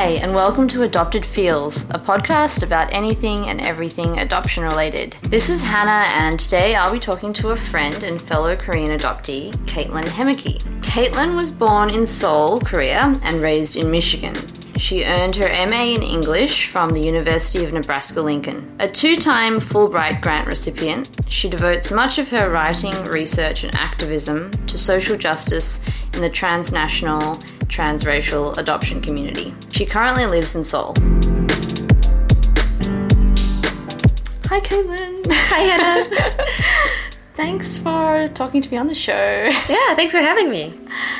Hi, and welcome to Adopted Feels, a podcast about anything and everything adoption related. This is Hannah, and today I'll be talking to a friend and fellow Korean adoptee, Caitlin Hemeke. Caitlin was born in Seoul, Korea, and raised in Michigan. She earned her MA in English from the University of Nebraska Lincoln. A two time Fulbright grant recipient, she devotes much of her writing, research, and activism to social justice in the transnational, transracial adoption community. She currently lives in Seoul. Hi, Caitlin. Hi, Hannah. Thanks for talking to me on the show. yeah, thanks for having me.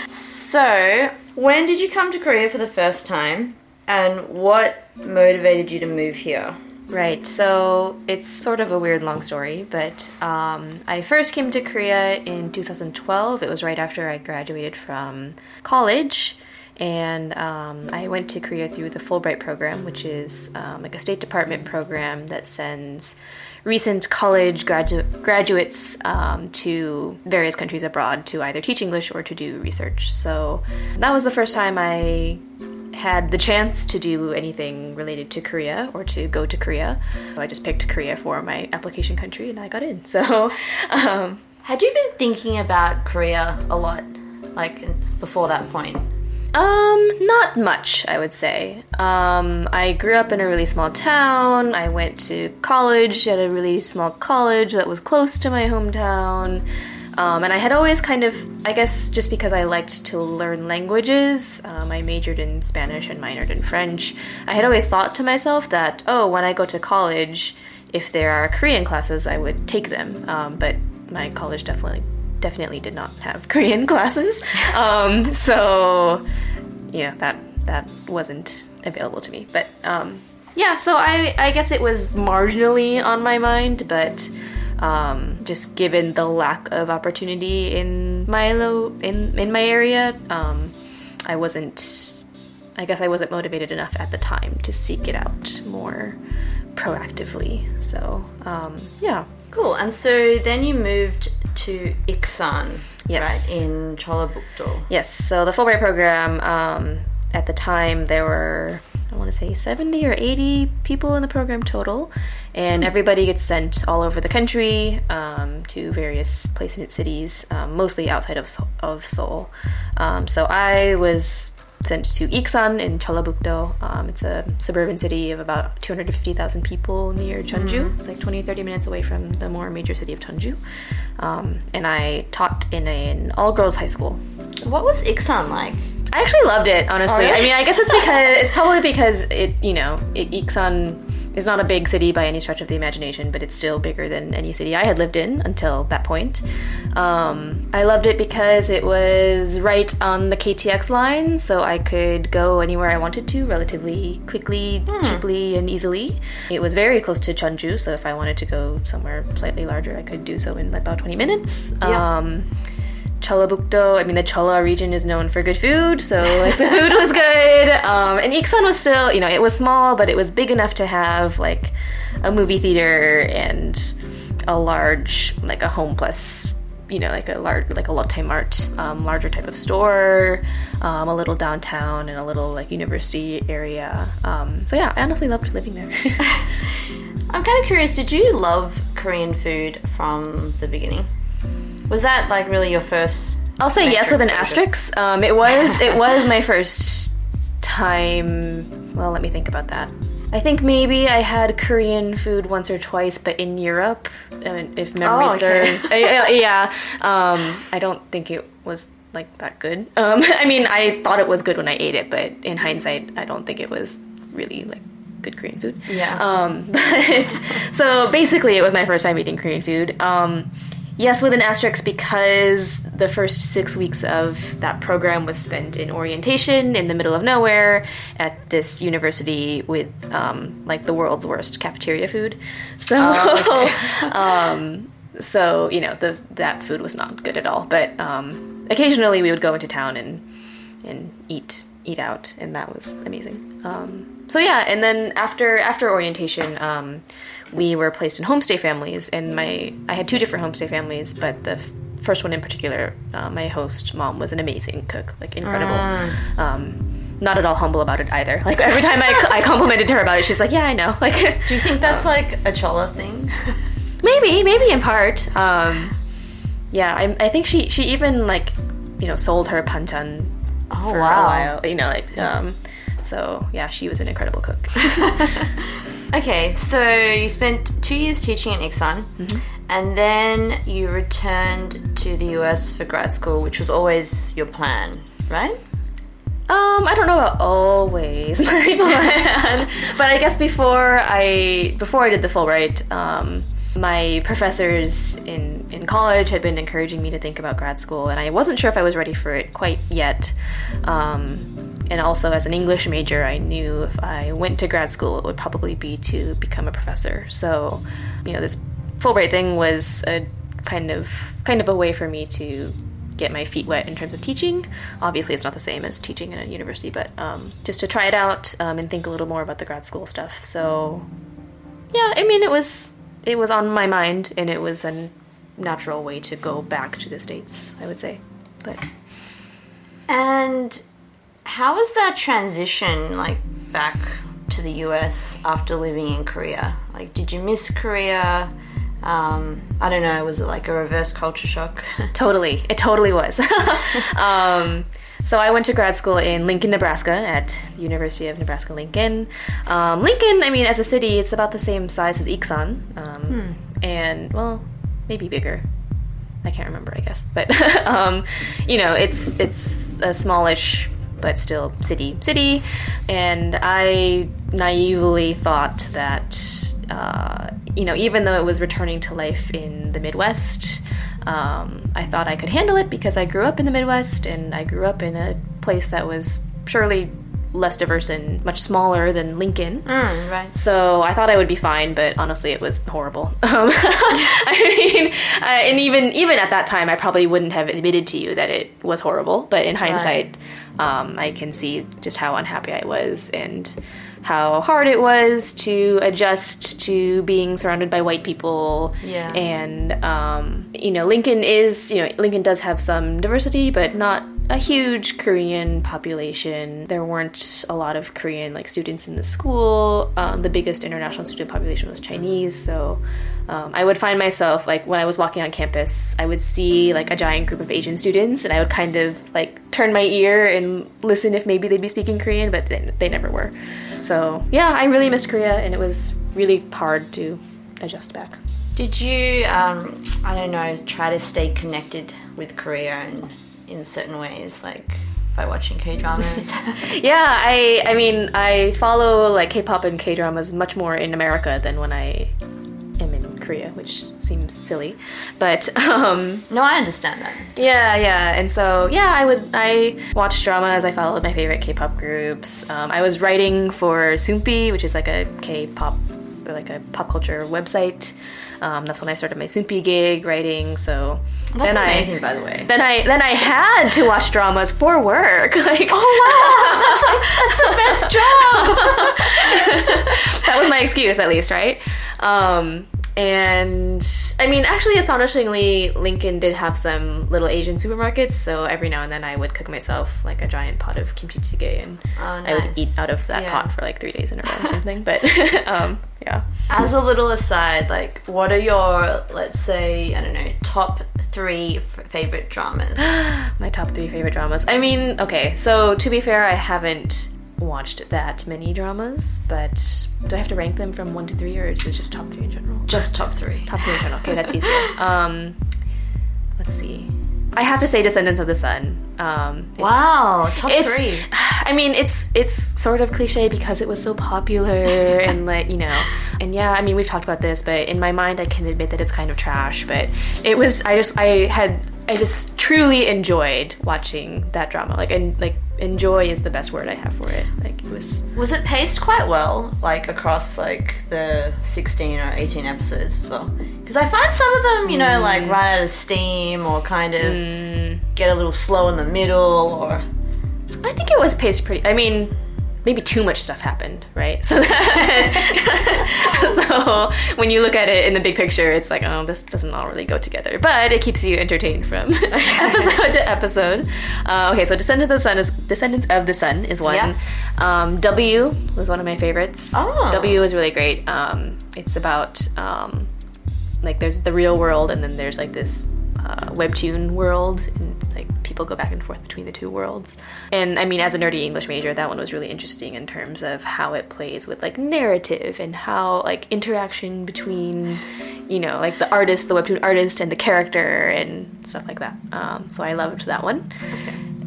So, when did you come to Korea for the first time? And what motivated you to move here? Right, so it's sort of a weird long story, but um, I first came to Korea in 2012. It was right after I graduated from college. And um, I went to Korea through the Fulbright program, which is um, like a State Department program that sends recent college gradu- graduates um, to various countries abroad to either teach English or to do research. So that was the first time I had the chance to do anything related to Korea or to go to Korea. So I just picked Korea for my application country and I got in. So, um, had you been thinking about Korea a lot, like before that point? Um, not much, I would say. Um, I grew up in a really small town. I went to college at a really small college that was close to my hometown. Um, and I had always kind of, I guess, just because I liked to learn languages, um, I majored in Spanish and minored in French. I had always thought to myself that, oh, when I go to college, if there are Korean classes, I would take them. Um, but my college definitely definitely did not have Korean classes. Um, so, yeah, that that wasn't available to me. But um, yeah, so I I guess it was marginally on my mind, but um, just given the lack of opportunity in my in in my area, um, I wasn't. I guess I wasn't motivated enough at the time to seek it out more proactively. So um, yeah. Cool. And so then you moved to Iksan, yes. right, in Jeollabuk-do. Yes. So the Fulbright program, um, at the time, there were, I want to say, 70 or 80 people in the program total. And everybody gets sent all over the country um, to various placement cities, um, mostly outside of, of Seoul. Um, so I was sent to Iksan in Jeollabuk-do. Um, it's a suburban city of about 250,000 people near Jeonju. Mm. It's like 20, 30 minutes away from the more major city of Jeonju. Um, and I taught in an all-girls high school. What was Iksan like? I actually loved it, honestly. Oh, really? I mean, I guess it's because it's probably because it, you know, it, Iksan is not a big city by any stretch of the imagination, but it's still bigger than any city I had lived in until that point. Um, I loved it because it was right on the KTX line, so I could go anywhere I wanted to relatively quickly, hmm. cheaply, and easily. It was very close to Jeonju, so if I wanted to go somewhere slightly larger, I could do so in about 20 minutes. Yeah. Um, Jeollabuk-do, I mean, the Jeolla region is known for good food, so like the food was good. Um, and Iksan was still, you know, it was small, but it was big enough to have like a movie theater and a large, like a Homeplus, you know, like a large, like a Lotte Mart, um, larger type of store, um, a little downtown, and a little like university area. Um, so yeah, I honestly loved living there. I'm kind of curious. Did you love Korean food from the beginning? Was that like really your first? I'll say yes with an asterisk. Um, it was it was my first time. Well, let me think about that. I think maybe I had Korean food once or twice, but in Europe, if memory oh, okay. serves. I, yeah, um, I don't think it was like that good. Um, I mean, I thought it was good when I ate it, but in hindsight, I don't think it was really like good Korean food. Yeah. Um, but so basically, it was my first time eating Korean food. Um, Yes, with an asterisk because the first six weeks of that program was spent in orientation in the middle of nowhere at this university with um, like the world's worst cafeteria food. So, oh, okay. um, so you know, the that food was not good at all. But um, occasionally we would go into town and and eat eat out, and that was amazing. Um, so yeah, and then after after orientation um, we were placed in homestay families, and my I had two different homestay families, but the f- first one in particular, uh, my host mom was an amazing cook, like incredible. Mm. Um, not at all humble about it either. Like every time I, I complimented her about it, she's like, "Yeah, I know." Like, Do you think that's like a Jeolla thing? maybe, maybe in part. Um, yeah, I, I think she she even like you know sold her banchan Oh, for wow. a while. You know, like um, so yeah, she was an incredible cook. Okay, so you spent two years teaching at Iksan, and then you returned to the US for grad school, which was always your plan, right? Um, I don't know about always my plan, but I guess before I before I did the Fulbright, um, my professors in in college had been encouraging me to think about grad school, and I wasn't sure if I was ready for it quite yet. Um, and also, as an English major, I knew if I went to grad school, it would probably be to become a professor. So, you know, this Fulbright thing was a kind of kind of a way for me to get my feet wet in terms of teaching. Obviously, it's not the same as teaching in a university, but um, just to try it out um, and think a little more about the grad school stuff. So, yeah, I mean, it was it was on my mind, and it was a natural way to go back to the states. I would say, but And how was that transition like back to the US after living in Korea? Like, did you miss Korea? Um, I don't know. Was it like a reverse culture shock? totally, it totally was. um, so I went to grad school in Lincoln, Nebraska, at the University of Nebraska Lincoln. Um, Lincoln, I mean, as a city, it's about the same size as Iksan, um, and well, maybe bigger. I can't remember, I guess, but um, you know, it's it's a smallish but still city city, and I naively thought that uh, you know, even though it was returning to life in the Midwest, um, I thought I could handle it because I grew up in the Midwest and I grew up in a place that was surely less diverse and much smaller than Lincoln. Mm, right. So I thought I would be fine, but honestly, it was horrible. Um, I mean, uh, and even even at that time, I probably wouldn't have admitted to you that it was horrible. But in hindsight, um, I can see just how unhappy I was and how hard it was to adjust to being surrounded by white people. Yeah. And um, you know, Lincoln is you know Lincoln does have some diversity, but not a huge Korean population. There weren't a lot of Korean like students in the school. Um, the biggest international student population was Chinese, so um, I would find myself like when I was walking on campus, I would see like a giant group of Asian students, and I would kind of like turn my ear and listen if maybe they'd be speaking Korean, but they, they never were. So yeah, I really missed Korea, and it was really hard to adjust back. Did you, um, I don't know, try to stay connected with Korea in, in certain ways, like by watching K dramas? yeah, I I mean I follow like K-pop and K-dramas much more in America than when I am in Korea, which seems silly, but um, no, I understand that. yeah, yeah, and so yeah, I would I watched dramas. I followed my favorite K-pop groups. Um, I was writing for Soompi, which is like a K-pop like a pop culture website. Um, that's when I started my Soompi gig writing. So That's then I- amazing, by the way. then I then I had to watch dramas for work. Like, Oh wow, that's, that's the best job. that was my excuse, at least, right? Um, and I mean, actually, astonishingly, Lincoln did have some little Asian supermarkets. So every now and then, I would cook myself like a giant pot of kimchi jjigae, and Oh, I would eat out of that Yeah. pot for like three days in a row or something. But um, yeah. As a little aside, like, what are your, let's say, I don't know, top three f- favorite dramas? My top three favorite dramas. I mean, okay, so to be fair, I haven't watched that many dramas, but do I have to rank them from one to three, or is it just top three in general? Just top three. Top three in general. Okay, that's easier. Um, let's see. I have to say Descendants of the Sun. Um, Wow, top three. I mean, it's it's sort of cliche because it was so popular and like you know, and yeah, I mean we've talked about this, but in my mind I can admit that it's kind of trash. But it was I just I had I just truly enjoyed watching that drama. Like and like enjoy is the best word I have for it. Like it was Was it paced quite well, like across like the 16 or 18 episodes as well? Because I find some of them, you know, like mm. run out of steam or kind of mm. get a little slow in the middle or. I think it was paced pretty. I mean, maybe too much stuff happened, right? So that, so when you look at it in the big picture, it's like, oh, this doesn't all really go together. But it keeps you entertained from episode to episode. Uh, okay, so Descendants of the Sun is Descendants of the Sun is one. Yeah. Um, w was one of my favorites. Oh. W is really great. Um, it's about um, like there's the real world and then there's like this uh, webtoon world and it's like people go back and forth between the two worlds. And i mean as a nerdy english major that one was really interesting in terms of how it plays with like narrative and how like interaction between you know like the artist the webtoon artist and the character and stuff like that. Um, so i loved that one.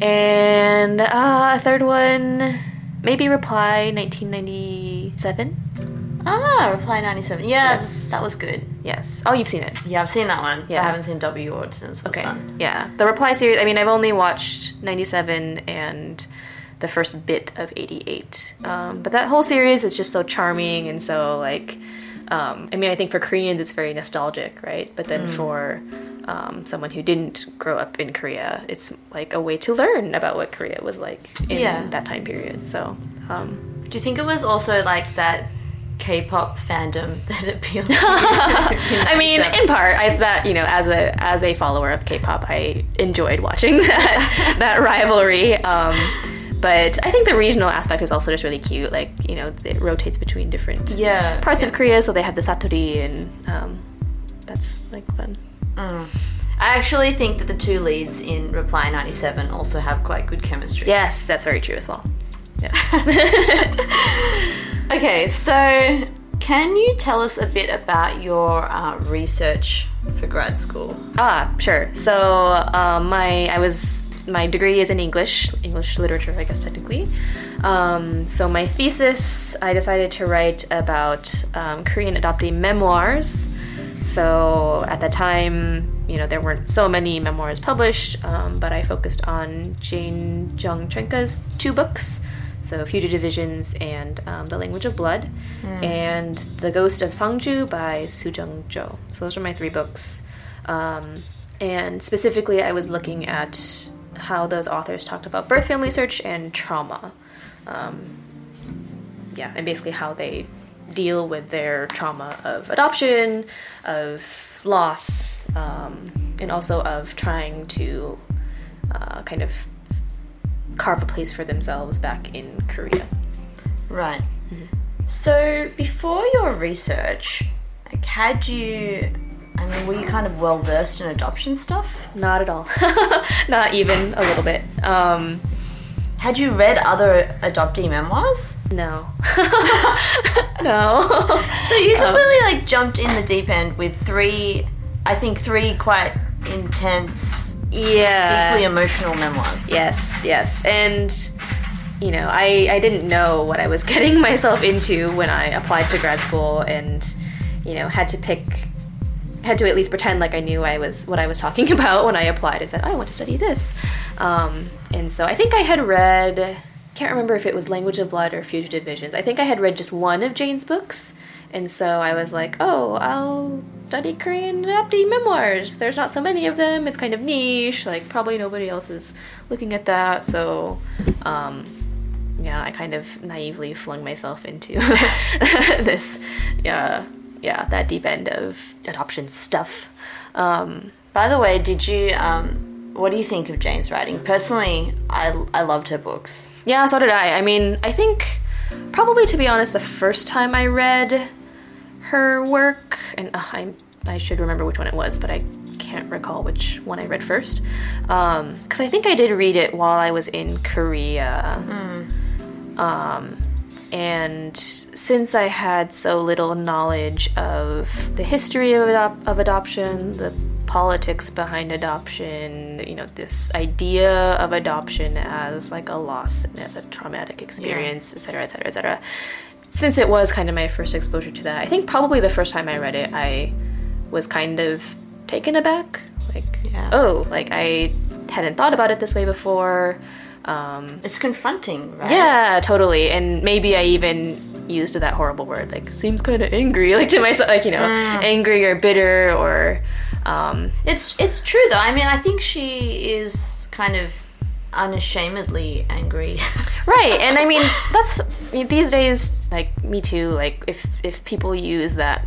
And uh, a third one maybe reply 1997 Ah, Reply 97. Yeah, Yes. that was good. yes oh you've seen it Yeah, I've seen that one. Yeah. I haven't seen W or Descendants of the Okay. Sun. Yeah. The Reply series, I mean, I've only watched 97 and the first bit of 88. Um, but that whole series is just so charming and so, like, um, I mean, I think for Koreans it's very nostalgic, right? But then for um, someone who didn't grow up in Korea, it's like a way to learn about what Korea was like in Yeah. that time period. So, um, Do you think it was also like that K-pop fandom that appealed to you? I mean, in part, I that you know, as a as a follower of K-pop, I enjoyed watching that that rivalry. Um, but I think the regional aspect is also just really cute. Like you know, it rotates between different Yeah, parts of Korea, so they have the saturi, and um, that's like fun. I actually think that the two leads in Reply 97 also have quite good chemistry. Yes, that's very true as well. Yes. Okay, so can you tell us a bit about your uh, research for grad school? Ah, sure. So um, my I was my degree is in English, English literature, I guess technically. Um, so my thesis, I decided to write about um, Korean adoptee memoirs. So at the time, you know, there weren't so many memoirs published, um, but I focused on Jane Jung Trenka's two books. So Fugitive Visions and um, The Language of Blood, and The Ghost of Sangju by Soo-jung Jo. So those are my three books. Um, and specifically, I was looking at how those authors talked about birth family search and trauma. Um, yeah, and basically how they deal with their trauma of adoption, of loss, um, and also of trying to uh, kind of carve a place for themselves back in Korea. Right. So before your research, like, had you? I mean, were you kind of well versed in adoption stuff? Not at all. Not even a little bit. Um, Had you read other adoptee memoirs? no. no. So you completely like jumped in the deep end with three, I think three quite intense, yeah. deeply emotional memoirs. Yes, yes. And you know, I I didn't know what I was getting myself into when I applied to grad school and you know, had to pick had to at least pretend like I knew I was what I was talking about when I applied and said, "I want to study this." Um, and so I think I had read can't remember if it was Language of Blood or Fugitive Visions. I think I had read just one of Jane's books. And so I was like, "Oh, I'll study Korean adoptee memoirs. There's not so many of them. It's kind of niche. Like probably nobody else is looking at that." So um, yeah, I kind of naively flung myself into this, yeah, yeah, that deep end of adoption stuff. Um, By the way, did you? Um, what do you think of Jane's writing? Personally, I I loved her books. yeah, so did I. I mean, I think probably to be honest, the first time I read her work, and uh, I I should remember which one it was, but I can't recall which one I read first, because I think I did read it while I was in Korea. Um, and since I had so little knowledge of the history of, adop- of adoption, the politics behind adoption, you know, this idea of adoption as like a loss and as a traumatic experience, et cetera, et cetera, et cetera. Since it was kind of my first exposure to that, I think probably the first time I read it, I was kind of taken aback. Like, Yeah. oh, like I hadn't thought about it this way before. Um, It's confronting, right? yeah, totally. And maybe I even used that horrible word, like seems kind of angry, like to myself, like you know, angry or bitter or, um, It's it's true though. I mean, I think she is kind of unashamedly angry. right and i mean that's these days like me too like if if people use that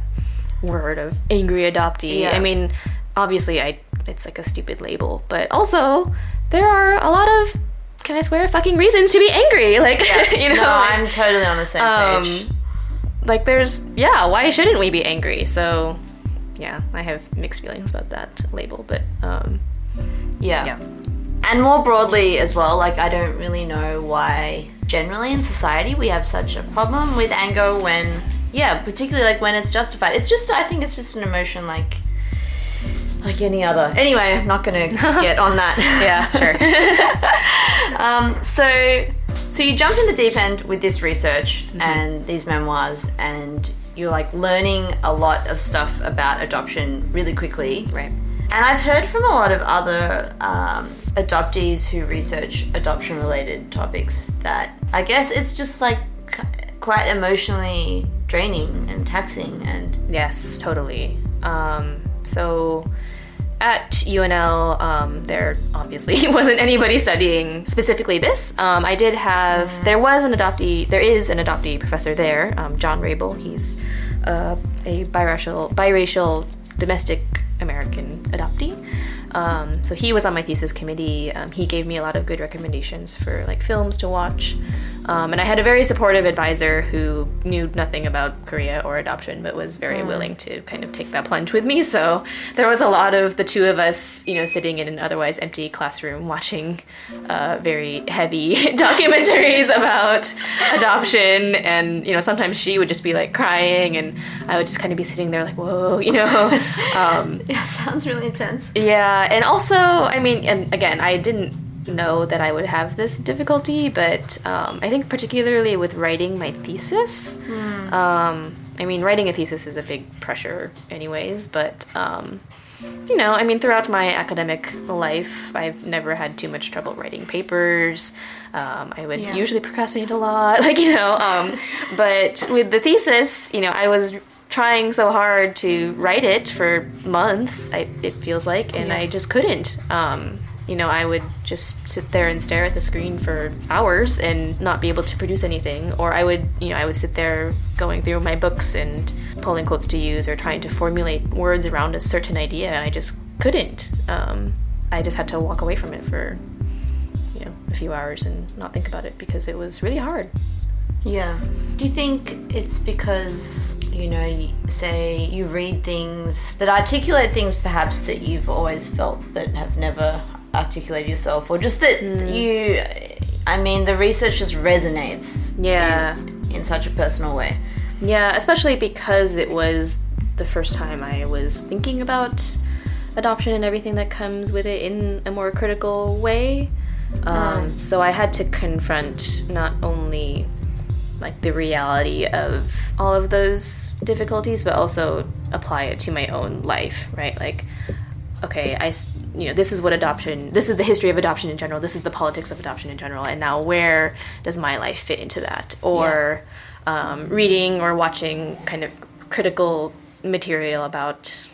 word of angry adoptee Yeah. i mean obviously i it's like a stupid label but also there are a lot of can i swear fucking reasons to be angry like you know no, like- I'm totally on the same page. um, like there's yeah why shouldn't we be angry so yeah i have mixed feelings about that label but um yeah. yeah And more broadly as well, like I don't really know why generally in society we have such a problem with anger when yeah, particularly like when it's justified. It's just I think it's just an emotion like like any other. Anyway, I'm not gonna get on that. yeah sure Um, so, so you jumped in the deep end with this research and these memoirs, and you're like learning a lot of stuff about adoption really quickly. right And I've heard from a lot of other um, adoptees who research adoption related topics that I guess it's just like quite emotionally draining and taxing and Yes, totally. Um, so at UNL, um, there obviously wasn't anybody studying specifically this. Um, I did have, there was an adoptee, there is an adoptee professor there, um, John Raible. He's uh, a biracial, biracial domestic American adoptee. Um, so he was on my thesis committee. Um, he gave me a lot of good recommendations for like films to watch, um, and I had a very supportive advisor who knew nothing about Korea or adoption, but was very willing to kind of take that plunge with me. So there was a lot of the two of us, you know, sitting in an otherwise empty classroom watching uh, very heavy documentaries about adoption, and you know, sometimes she would just be like crying, and I would just kind of be sitting there like, whoa, you know. Um, yeah, sounds really intense. yeah, and also, I mean, and again, I didn't know that I would have this difficulty, but um, I think particularly with writing my thesis, um, I mean, writing a thesis is a big pressure, anyways, but. Um, you know, I mean, throughout my academic life, I've never had too much trouble writing papers. Um, I would Yeah. usually procrastinate a lot, like, you know. Um, but with the thesis, you know, I was trying so hard to write it for months, I, it feels like, and Yeah. I just couldn't. Um, you know, I would just sit there and stare at the screen for hours and not be able to produce anything. Or I would, you know, I would sit there going through my books and pulling quotes to use or trying to formulate words around a certain idea, and I just couldn't. Um, I just had to walk away from it for, you know, a few hours and not think about it because it was really hard. Yeah. Do you think it's because, you know, say you read things that articulate things perhaps that you've always felt but have never articulated yourself, or just that you, I mean, the research just resonates Yeah. in, in such a personal way? Yeah, especially because it was the first time I was thinking about adoption and everything that comes with it in a more critical way. Um, So I had to confront not only like the reality of all of those difficulties, but also apply it to my own life, right? Like, okay, I, you know, this is what adoption, this is the history of adoption in general, this is the politics of adoption in general, and now where does my life fit into that? Or um, reading or watching kind of critical material about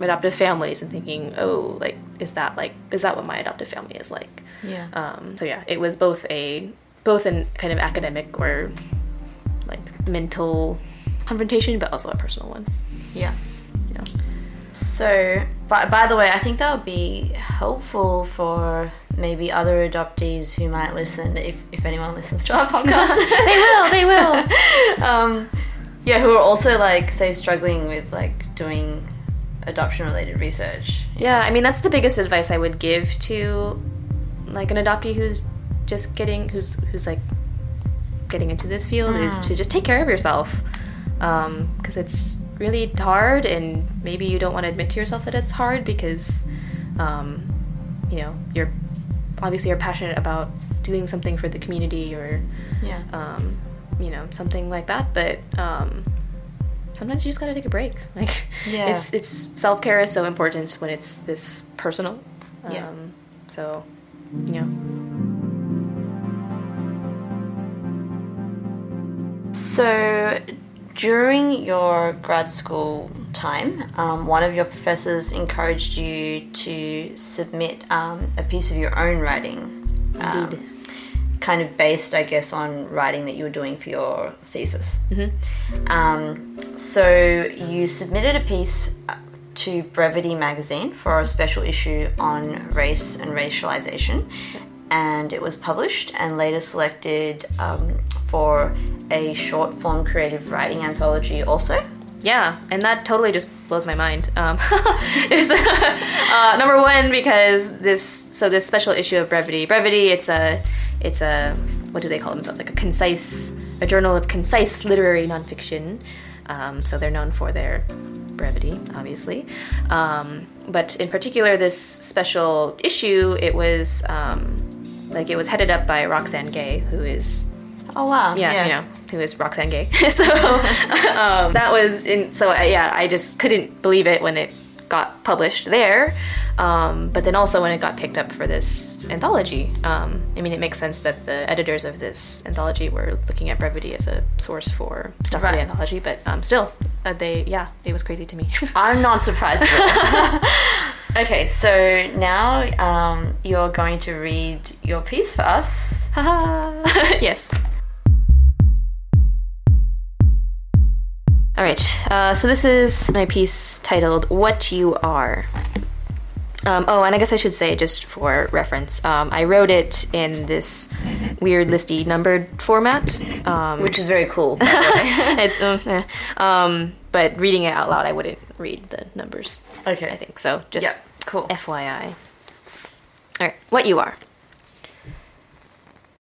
adoptive families and thinking, oh, like, is that like, is that what my adoptive family is like? Yeah. Um, so yeah, it was both a both in kind of academic or mental confrontation, but also a personal one. yeah. Yeah. So, by, by the way, I think that would be helpful for maybe other adoptees who might listen, if, if anyone listens to our podcast. they will. They will. um, yeah, who are also like, say, struggling with like doing adoption related research. Yeah, I mean that's the biggest advice I would give to like an adoptee who's just getting who's who's like getting into this field is to just take care of yourself because it's really hard and maybe you don't want to admit to yourself that it's hard because um, you know you're obviously you're passionate about doing something for the community or Yeah. um, you know something like that but um, sometimes you just gotta take a break like Yeah. it's it's self-care is so important when it's this personal Yeah. um, so yeah So, during your grad school time, um, one of your professors encouraged you to submit um, a piece of your own writing um, kind of based, I guess, on writing that you were doing for your thesis. Um, so you submitted a piece uh, to Brevity magazine for a special issue on race and racialization, and it was published and later selected um, for a short form creative writing anthology also. Yeah, and that totally just blows my mind. Um, uh, number one because this so this special issue of Brevity. Brevity, it's a it's a what do they call themselves? Like a concise a journal of concise literary nonfiction. Um, so they're known for their brevity, obviously. Um, but in particular, this special issue, it was um, like it was headed up by Roxane Gay, who is Oh wow! yeah, you know, who is Roxane Gay. so um, that was in. So uh, yeah, I just couldn't believe it when it got published there. Um, but then also when it got picked up for this anthology. Um, I mean, it makes sense that the editors of this anthology were looking at brevity as a source for stuff for the anthology. But um, still, uh, they yeah, it was crazy to me. I'm not surprised. Okay, so now um, you're going to read your piece for us. yes. All right. Uh, so this is my piece titled "What You Are." Um, oh, and I guess I should say, just for reference, um, I wrote it in this weird listy numbered format. Um, Which is very cool. by the way. it's, eh. um, but reading it out loud, I wouldn't read the numbers. Okay. I think so. Just Yeah, cool. FYI. All right, what you are.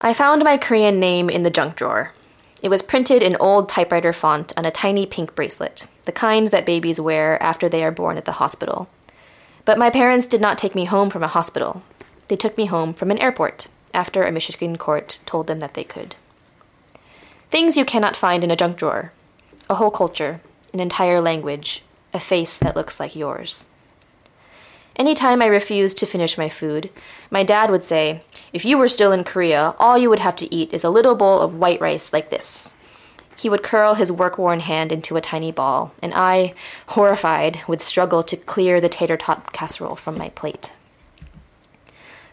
I found my Korean name in the junk drawer. It was printed in old typewriter font on a tiny pink bracelet, the kind that babies wear after they are born at the hospital. But my parents did not take me home from a hospital. They took me home from an airport after a Michigan court told them that they could. Things you cannot find in a junk drawer a whole culture, an entire language, a face that looks like yours. Any time I refused to finish my food, my dad would say, If you were still in Korea, all you would have to eat is a little bowl of white rice like this. He would curl his work worn hand into a tiny ball, and I, horrified, would struggle to clear the tater tot casserole from my plate.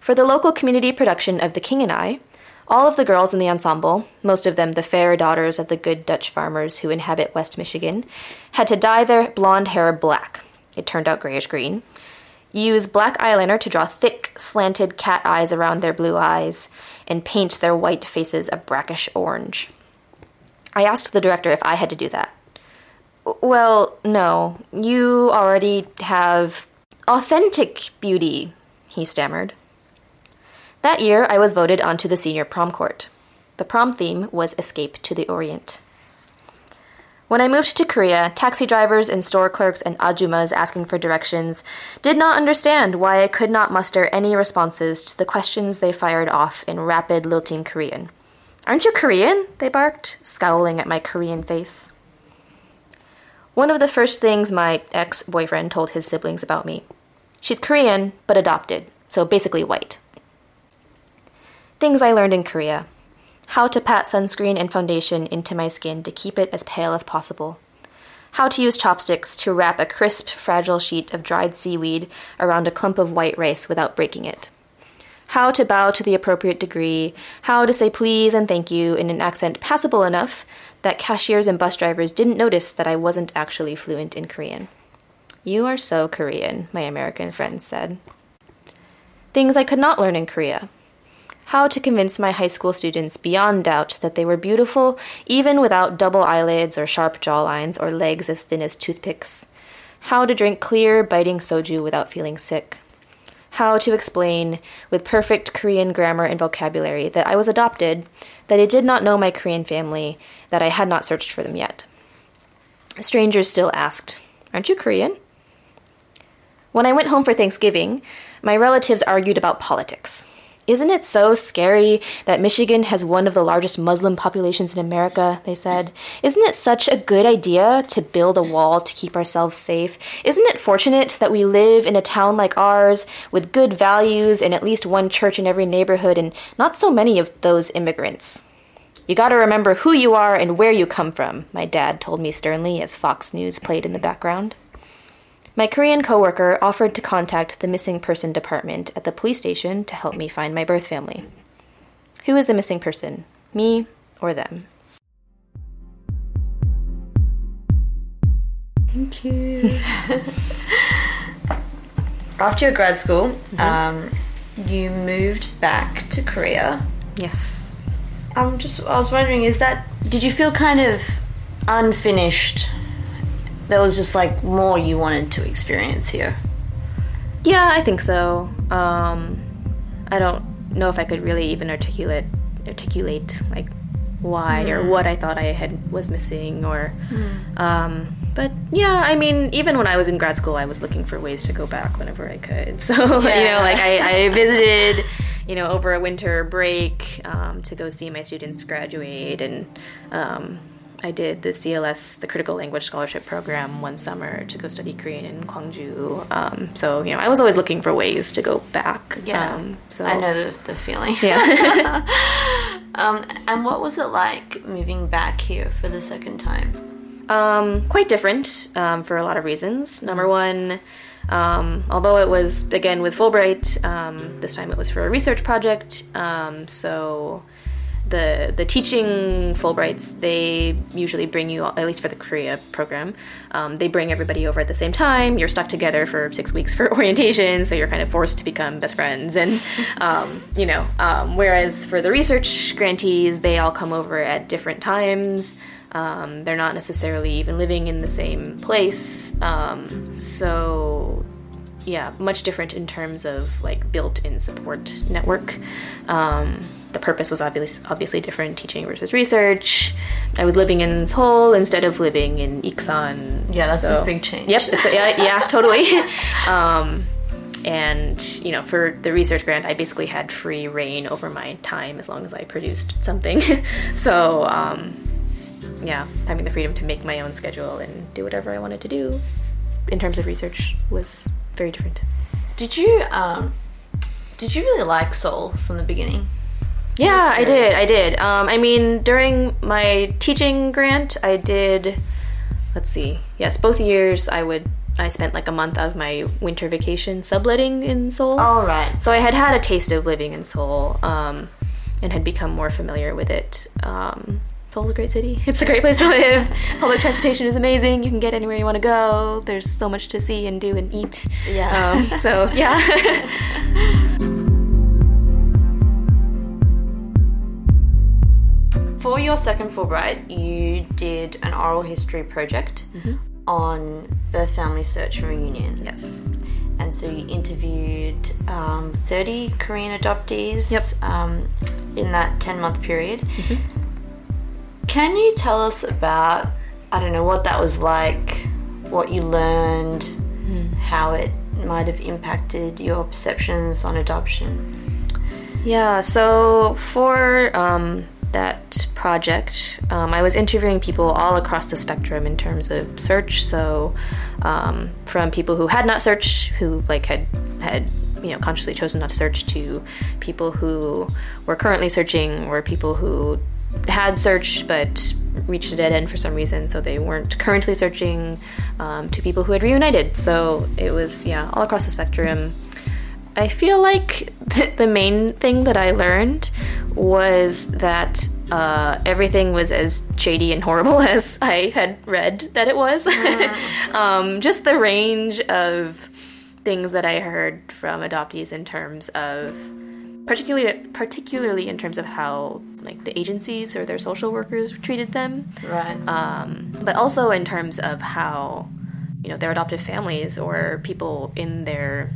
For the local community production of The King and I, all of the girls in the ensemble, most of them the fair daughters of the good Dutch farmers who inhabit West Michigan, had to dye their blonde hair black. It turned out grayish green. Use black eyeliner to draw thick, slanted cat eyes around their blue eyes, and paint their white faces a brackish orange. I asked the director if I had to do that. Well, no. You already have authentic beauty, he stammered. That year, I was voted onto the senior prom court. The prom theme was Escape to the Orient. When I moved to Korea, taxi drivers and store clerks and ajumas asking for directions did not understand why I could not muster any responses to the questions they fired off in rapid, lilting Korean. Aren't you Korean? they barked, scowling at my Korean face. One of the first things my ex boyfriend told his siblings about me she's Korean, but adopted, so basically white. Things I learned in Korea. How to pat sunscreen and foundation into my skin to keep it as pale as possible, how to use chopsticks to wrap a crisp, fragile sheet of dried seaweed around a clump of white rice without breaking it, how to bow to the appropriate degree, how to say please and thank you in an accent passable enough that cashiers and bus drivers didn't notice that I wasn't actually fluent in Korean. You are so Korean, my American friends said. Things I could not learn in Korea how to convince my high school students beyond doubt that they were beautiful even without double eyelids or sharp jawlines or legs as thin as toothpicks. How to drink clear, biting soju without feeling sick. How to explain, with perfect Korean grammar and vocabulary, that I was adopted, that I did not know my Korean family, that I had not searched for them yet. Strangers still asked, Aren't you Korean? When I went home for Thanksgiving, my relatives argued about politics. Isn't it so scary that Michigan has one of the largest Muslim populations in America? They said. Isn't it such a good idea to build a wall to keep ourselves safe? Isn't it fortunate that we live in a town like ours with good values and at least one church in every neighborhood and not so many of those immigrants? You gotta remember who you are and where you come from, my dad told me sternly as Fox News played in the background. My Korean coworker offered to contact the missing person department at the police station to help me find my birth family. Who is the missing person? Me or them? Thank you. After your grad school, um, you moved back to Korea. Yes. I'm just. I was wondering, is that? Did you feel kind of unfinished? There was just like more you wanted to experience here. Yeah, I think so. Um, I don't know if I could really even articulate articulate like why or what I thought I had was missing or um, but yeah, I mean, even when I was in grad school, I was looking for ways to go back whenever I could. So you know, like I, I visited, you know, over a winter break um, to go see my students graduate, and um, I did the CLS, the Critical Language Scholarship Program, one summer to go study Korean in Gwangju. Um, so you know, I was always looking for ways to go back. Um, so I know the, the feeling. Yeah. Um, and what was it like moving back here for the second time? Um, quite different um, for a lot of reasons. Number one, um, although it was again with Fulbright, um, this time it was for a research project. Um, so the the teaching Fulbrights they usually bring you at least for the Korea program. Um, they bring everybody over at the same time. You're stuck together for six weeks for orientation, so you're kind of forced to become best friends. And um, you know, um, whereas for the research grantees, they all come over at different times. Um, they're not necessarily even living in the same place. Um, so, yeah, much different in terms of like built-in support network. Um, the purpose was obviously obviously different, teaching versus research. I was living in Seoul instead of living in Iksan. Yeah, that's a big change. Yep, a, yeah, yeah, totally. um, and you know, for the research grant, I basically had free reign over my time as long as I produced something. so, um, yeah, having the freedom to make my own schedule and do whatever I wanted to do in terms of research was very different. Did you um, did you really like Seoul from the beginning? Yeah, I did. I did. Um, I mean, during my teaching grant, I did. Let's see. Yes, both years I would. I spent like a month of my winter vacation subletting in Seoul. All right. So I had had a taste of living in Seoul, um, and had become more familiar with it. Um, Seoul's a great city. It's a great place to live. Public transportation is amazing. You can get anywhere you want to go. There's so much to see and do and eat. Yeah. Um, so yeah. For your second Fulbright, you did an oral history project on birth, family search, and reunion. yes. And so you interviewed um, 30 Korean adoptees Yep. um, in that 10 month period. Can you tell us about, I don't know, what that was like, what you learned, how it might have impacted your perceptions on adoption? Yeah, so for um, that project, um, I was interviewing people all across the spectrum in terms of search. So um, from people who had not searched, who like had had you know consciously chosen not to search, to people who were currently searching, or people who had searched but reached a dead end for some reason, so they weren't currently searching, um, to people who had reunited. So it was yeah all across the spectrum. I feel like th- the main thing that I learned was that uh, everything was as shady and horrible as I had read that it was. um, just the range of things that I heard from adoptees in terms of, particularly particularly in terms of how like the agencies or their social workers treated them Right. um, but also in terms of how you know their adoptive families or people in their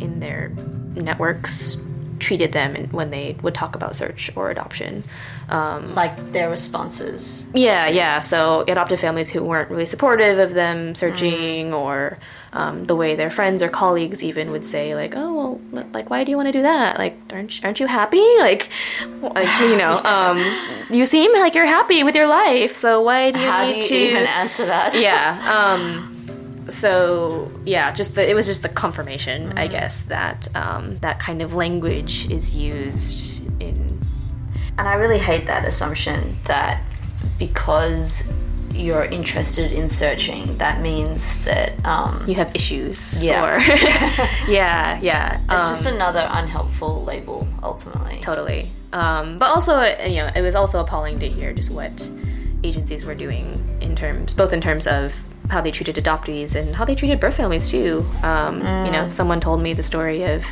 in their networks treated them when they would talk about search or adoption um, like their responses. yeah yeah. So adoptive families who weren't really supportive of them searching or um, the way their friends or colleagues even would say like oh well like why do you want to do that? Like aren't, aren't you happy? Like, like you know um, you seem like you're happy with your life so why do you How do you to even answer that? yeah um so yeah just the it was just the confirmation i guess that um that kind of language is used in And I really hate that assumption that because you're interested in searching, that means that um, You have issues. Yeah. Or yeah, yeah. it's um, just another unhelpful label, ultimately. totally. Um, but also, uh, you know, it was also appalling to hear just what agencies were doing in terms, both in terms of how they treated adoptees and how they treated birth families too. Um, You know, someone told me the story of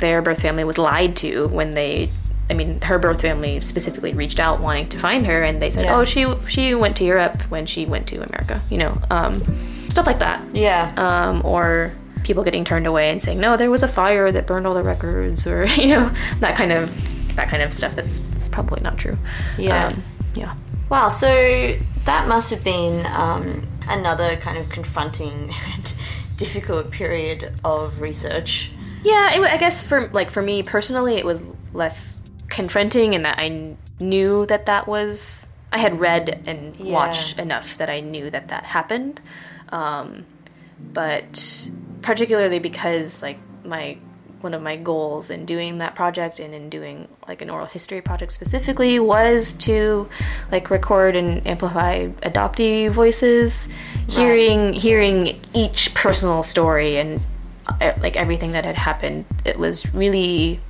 their birth family was lied to when they. I mean, her birth family specifically reached out wanting to find her, and they said, Yeah. "Oh, she she went to Europe when she went to America." You know, um, stuff like that Yeah. um, or people getting turned away and saying no there was a fire that burned all the records or you know that kind of that kind of stuff that's probably not true Yeah. um, yeah Wow, so that must have been um, another kind of confronting and difficult period of research. yeah it, i guess for like for me personally it was less confronting and that i knew that that was i had read and Yeah. watched enough that i knew that that happened. Um, but particularly because like my one of my goals in doing that project and in doing like an oral history project specifically was to like record and amplify adoptee voices hearing hearing each personal story and uh, like everything that had happened. It was really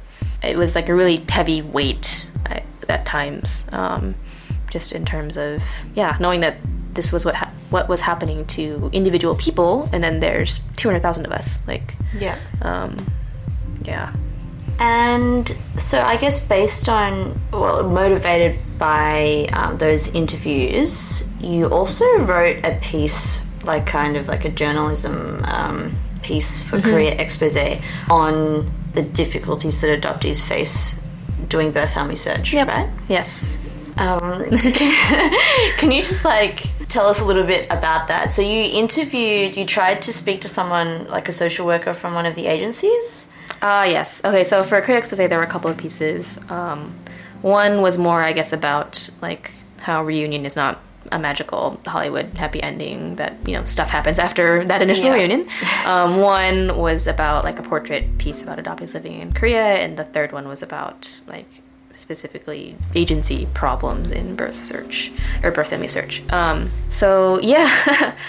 it was like a really heavy weight at, at times um, just in terms of yeah knowing that this was what ha- what was happening to individual people and then there's 200,000 of us like Yeah. um, yeah And so, I guess based on, well, motivated by um, those interviews, you also wrote a piece, like kind of like a journalism um, piece for Korea Expose on the difficulties that adoptees face doing birth family search, Yeah, right? yes Um, can you just like tell us a little bit about that? So you interviewed, you tried to speak to someone like a social worker from one of the agencies. Ah, yes. Okay, so for a Korea Expose, there were a couple of pieces. Um, one was more, I guess, about like how reunion is not a magical Hollywood happy ending. That you know stuff happens after that initial Yeah. reunion. Um, one was about like a portrait piece about adoptees living in Korea, and the third one was about like specifically agency problems in birth search or birth family search. Um, so yeah,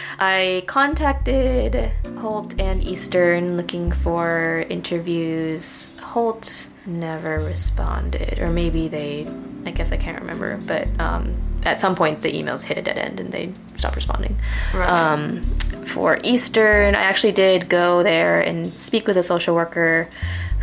I contacted Holt and Eastern looking for interviews. Holt never responded, or maybe they, I guess I can't remember, but um, at some point the emails hit a dead end and they stopped responding. Right. Um, for Eastern, I actually did go there and speak with a social worker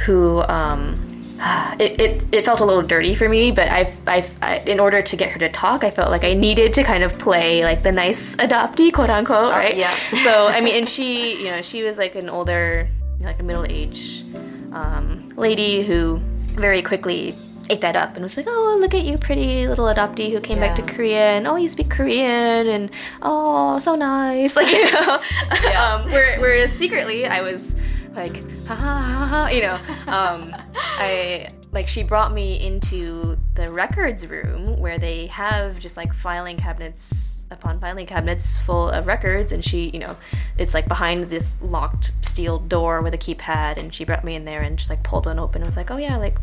who. Um, it, it, it felt a little dirty for me, but I've, I've I, in order to get her to talk, I felt like I needed to kind of play like the nice adoptee, quote unquote, right? yeah. so I mean, and she, you know, she was like an older, like a middle aged um, lady who very quickly ate that up and was like, "Oh, look at you, pretty little adoptee who came back to Korea, and oh, you speak Korean, and oh, so nice." Like you know, Yeah. um, where, whereas secretly I was like, ha ha ha ha, you know, um, I like she brought me into the records room where they have just like filing cabinets upon filing cabinets full of records. And she you know it's like behind this locked steel door with a keypad. And she brought me in there and just like pulled one open and was like oh yeah like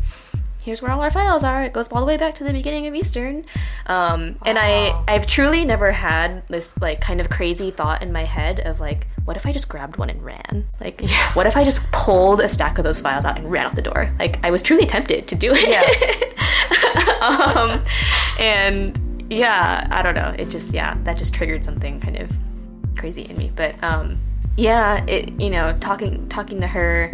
here's where all our files are. It goes all the way back to the beginning of eastern. Um, and i i've truly never had this like kind of crazy thought in my head of like what if i just grabbed one and ran? Like what if i just pulled a stack of those files out and ran out the door? Like i was truly tempted to do it. Um, and yeah i don't know. It just yeah that just triggered something kind of crazy in me. But um yeah it you know talking talking to her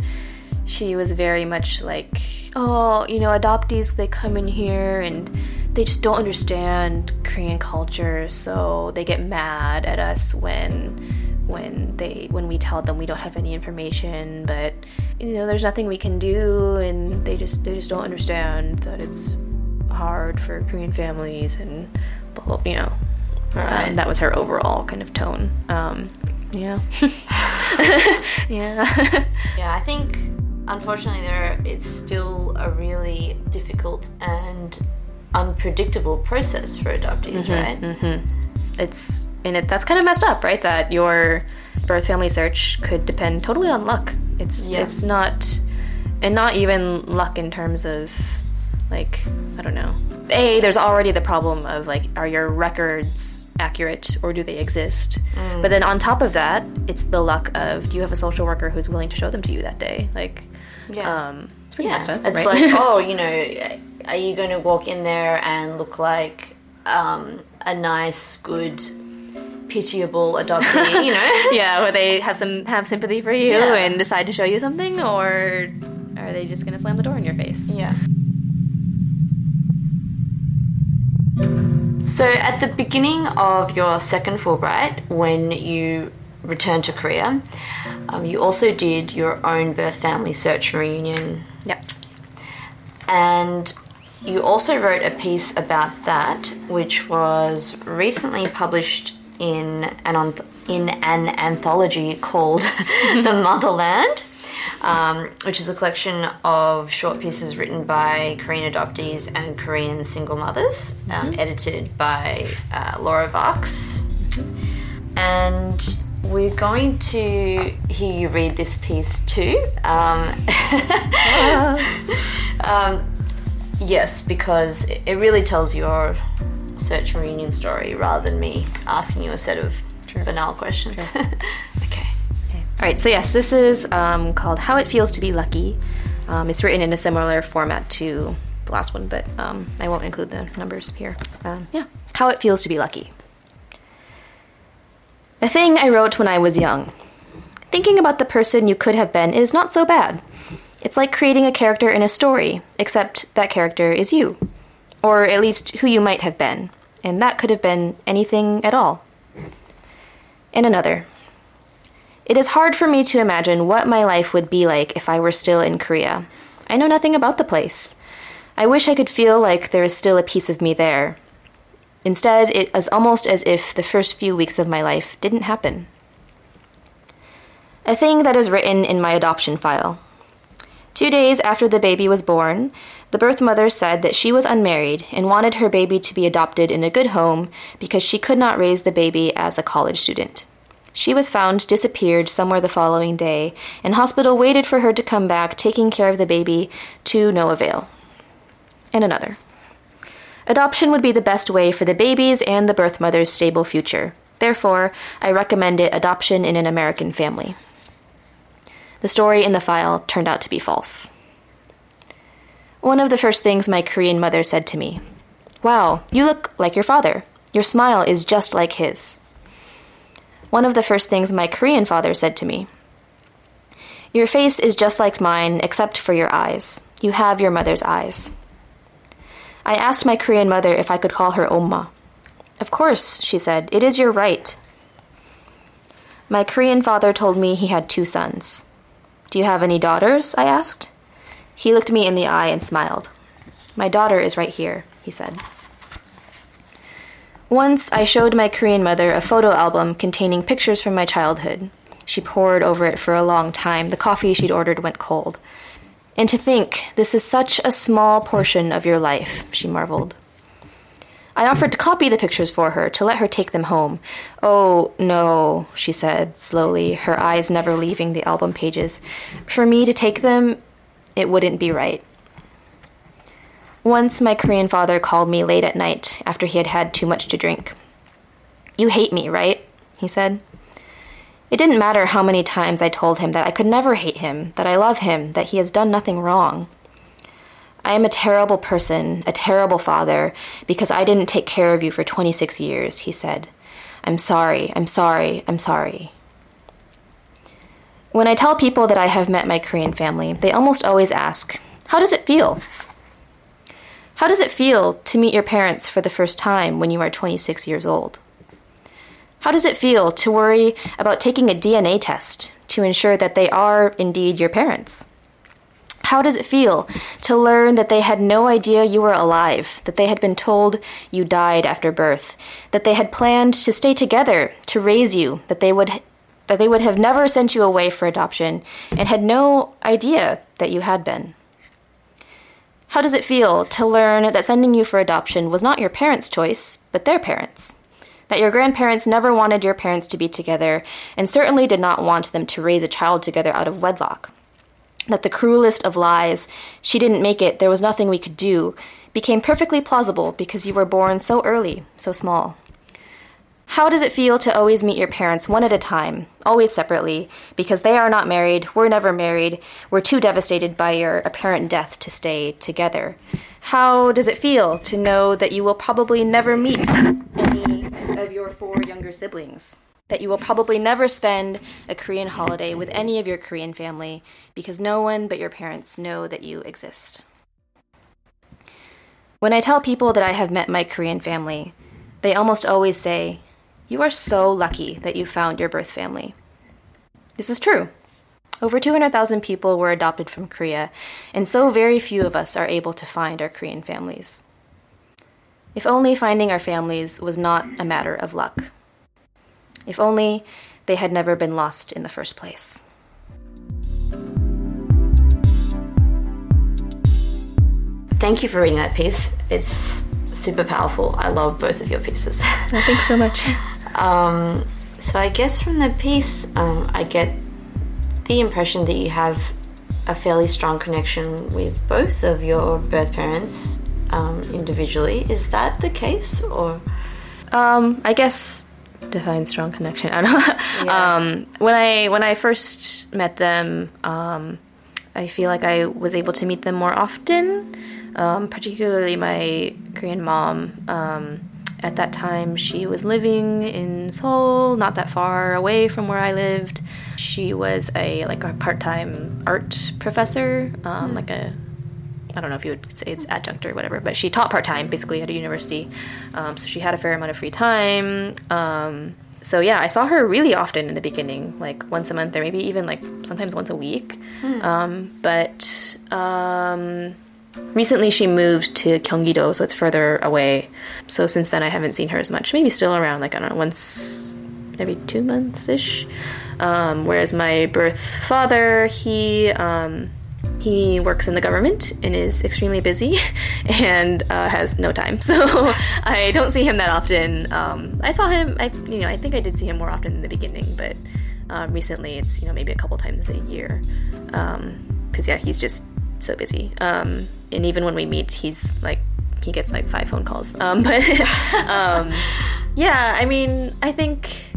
she was very much like oh you know adoptees they come in here and they just don't understand korean culture so they get mad at us when when they when we tell them we don't have any information but you know there's nothing we can do and they just they just don't understand that it's hard for korean families and blah, you know Right. um, that was her overall kind of tone. Um, yeah. Yeah. Yeah, I think unfortunately there it's still a really difficult and unpredictable process for adoptees, mm-hmm, right? Mm-hmm. it's and it that's kind of messed up, right? That your birth family search could depend totally on luck. It's Yeah. it's not and not even luck in terms of like I don't know. A there's already the problem of like are your records accurate or do they exist? Mm. But then on top of that, it's the luck of do you have a social worker who's willing to show them to you that day? Like, Yeah. um, it's pretty Yeah, messed up, it's right? like, oh, you know, are you going to walk in there and look like um, a nice, good, pitiable adoptee? You know, yeah, where they have some have sympathy for you Yeah. and decide to show you something, or are they just gonna slam the door in your face? yeah. So, at the beginning of your second Fulbright, when you returned to Korea, um, you also did your own birth family search reunion Yep. And you also wrote a piece about that, which was recently published in an onth- in an anthology called "The Motherland," um, which is a collection of short pieces written by Korean adoptees and Korean single mothers, um, edited by uh, Laura Vox. And we're going to hear you read this piece too. Um, um, yes, because it really tells your search and reunion story rather than me asking you a set of banal questions. okay. All right, so yes, this is um, called How It Feels to Be Lucky. Um, it's written in a similar format to the last one, but um, I won't include the numbers here. Um, yeah. How It Feels to Be Lucky. A thing I wrote when I was young. Thinking about the person you could have been is not so bad. It's like creating a character in a story, except that character is you. Or at least who you might have been. And that could have been anything at all. And another. It is hard for me to imagine what my life would be like if I were still in Korea. I know nothing about the place. I wish I could feel like there is still a piece of me there. Instead, it is almost as if the first few weeks of my life didn't happen. A thing that is written in my adoption file. Two days after the baby was born, the birth mother said that she was unmarried and wanted her baby to be adopted in a good home because she could not raise the baby as a college student. She was found disappeared somewhere the following day, and hospital waited for her to come back, taking care of the baby to no avail. And another. Adoption would be the best way for the baby's and the birth mother's stable future. Therefore, I recommend it adoption in an American family. The story in the file turned out to be false. One of the first things my Korean mother said to me Wow, you look like your father. Your smile is just like his. One of the first things my Korean father said to me Your face is just like mine, except for your eyes. You have your mother's eyes. I asked my Korean mother if I could call her Oma. Of course, she said, it is your right. My Korean father told me he had two sons. Do you have any daughters? I asked. He looked me in the eye and smiled. My daughter is right here, he said. Once I showed my Korean mother a photo album containing pictures from my childhood. She pored over it for a long time. The coffee she'd ordered went cold. And to think, this is such a small portion of your life, she marveled. I offered to copy the pictures for her, to let her take them home. Oh, no, she said slowly, her eyes never leaving the album pages. For me to take them, it wouldn't be right. Once my Korean father called me late at night after he had had too much to drink. You hate me, right? he said. It didn't matter how many times I told him that I could never hate him, that I love him, that he has done nothing wrong. I am a terrible person, a terrible father, because I didn't take care of you for 26 years, he said. I'm sorry, I'm sorry, I'm sorry. When I tell people that I have met my Korean family, they almost always ask, How does it feel? How does it feel to meet your parents for the first time when you are 26 years old? How does it feel to worry about taking a DNA test to ensure that they are indeed your parents? How does it feel to learn that they had no idea you were alive, that they had been told you died after birth, that they had planned to stay together to raise you, that they would that they would have never sent you away for adoption and had no idea that you had been? How does it feel to learn that sending you for adoption was not your parents' choice, but their parents'? That your grandparents never wanted your parents to be together and certainly did not want them to raise a child together out of wedlock? That the cruelest of lies, she didn't make it, there was nothing we could do, became perfectly plausible because you were born so early, so small. How does it feel to always meet your parents one at a time, always separately, because they are not married, we're never married, we're too devastated by your apparent death to stay together? How does it feel to know that you will probably never meet any of your four younger siblings? That you will probably never spend a Korean holiday with any of your Korean family because no one but your parents know that you exist. When I tell people that I have met my Korean family, they almost always say, You are so lucky that you found your birth family. This is true. Over 200,000 people were adopted from Korea, and so very few of us are able to find our Korean families. If only finding our families was not a matter of luck. If only they had never been lost in the first place. Thank you for reading that piece. It's super powerful. I love both of your pieces. Well, thanks so much. um, so I guess from the piece, um, I get the impression that you have a fairly strong connection with both of your birth parents um, individually. Is that the case, or? Um, I guess define strong connection. I don't know. Yeah. Um, when I when I first met them, um, I feel like I was able to meet them more often. Um, particularly my Korean mom. Um, at that time, she was living in Seoul, not that far away from where I lived. She was a like a part-time art professor, um, like a I don't know if you would say it's adjunct or whatever, but she taught part time basically at a university. Um, so she had a fair amount of free time. Um, so yeah, I saw her really often in the beginning, like once a month or maybe even like sometimes once a week. Um, but um, recently she moved to Gyeonggi-do, so it's further away. So since then I haven't seen her as much. Maybe still around like I don't know once every two months ish. Um, whereas my birth father, he um, he works in the government and is extremely busy and uh, has no time. So I don't see him that often. Um, I saw him, I you know, I think I did see him more often in the beginning, but uh, recently it's you know maybe a couple times a year. Because yeah, he's just so busy. Um, and even when we meet, he's like he gets like five phone calls. Um, but um, yeah, I mean, I think,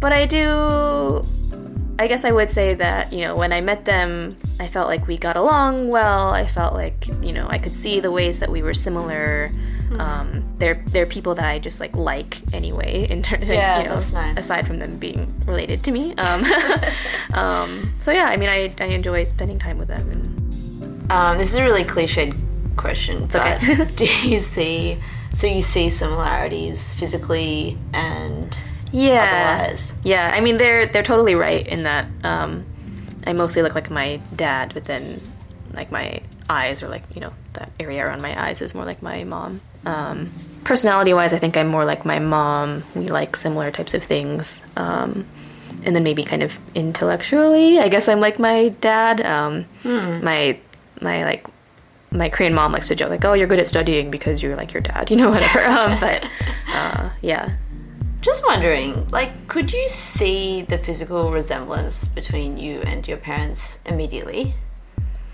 but I do. I guess I would say that, you know, when I met them, I felt like we got along well. I felt like, you know, I could see the ways that we were similar. Um, they're they're people that I just like like anyway. In terms, Yeah, you know, that's nice. aside from them being related to me. Um, um, so yeah, I mean, I, I enjoy spending time with them. And Um, this is a really cliched question, but okay. do you see? So you see similarities physically and yeah, otherwise. yeah. I mean, they're they're totally right in that. Um, I mostly look like my dad, but then like my eyes or like you know that area around my eyes is more like my mom. Um, personality wise, I think I'm more like my mom. We like similar types of things. Um, and then maybe kind of intellectually, I guess I'm like my dad. Um, My my like my Korean mom likes to joke like, "Oh, you're good at studying because you're like your dad," you know, whatever. um, but uh, yeah, Just wondering, like, could you see the physical resemblance between you and your parents immediately?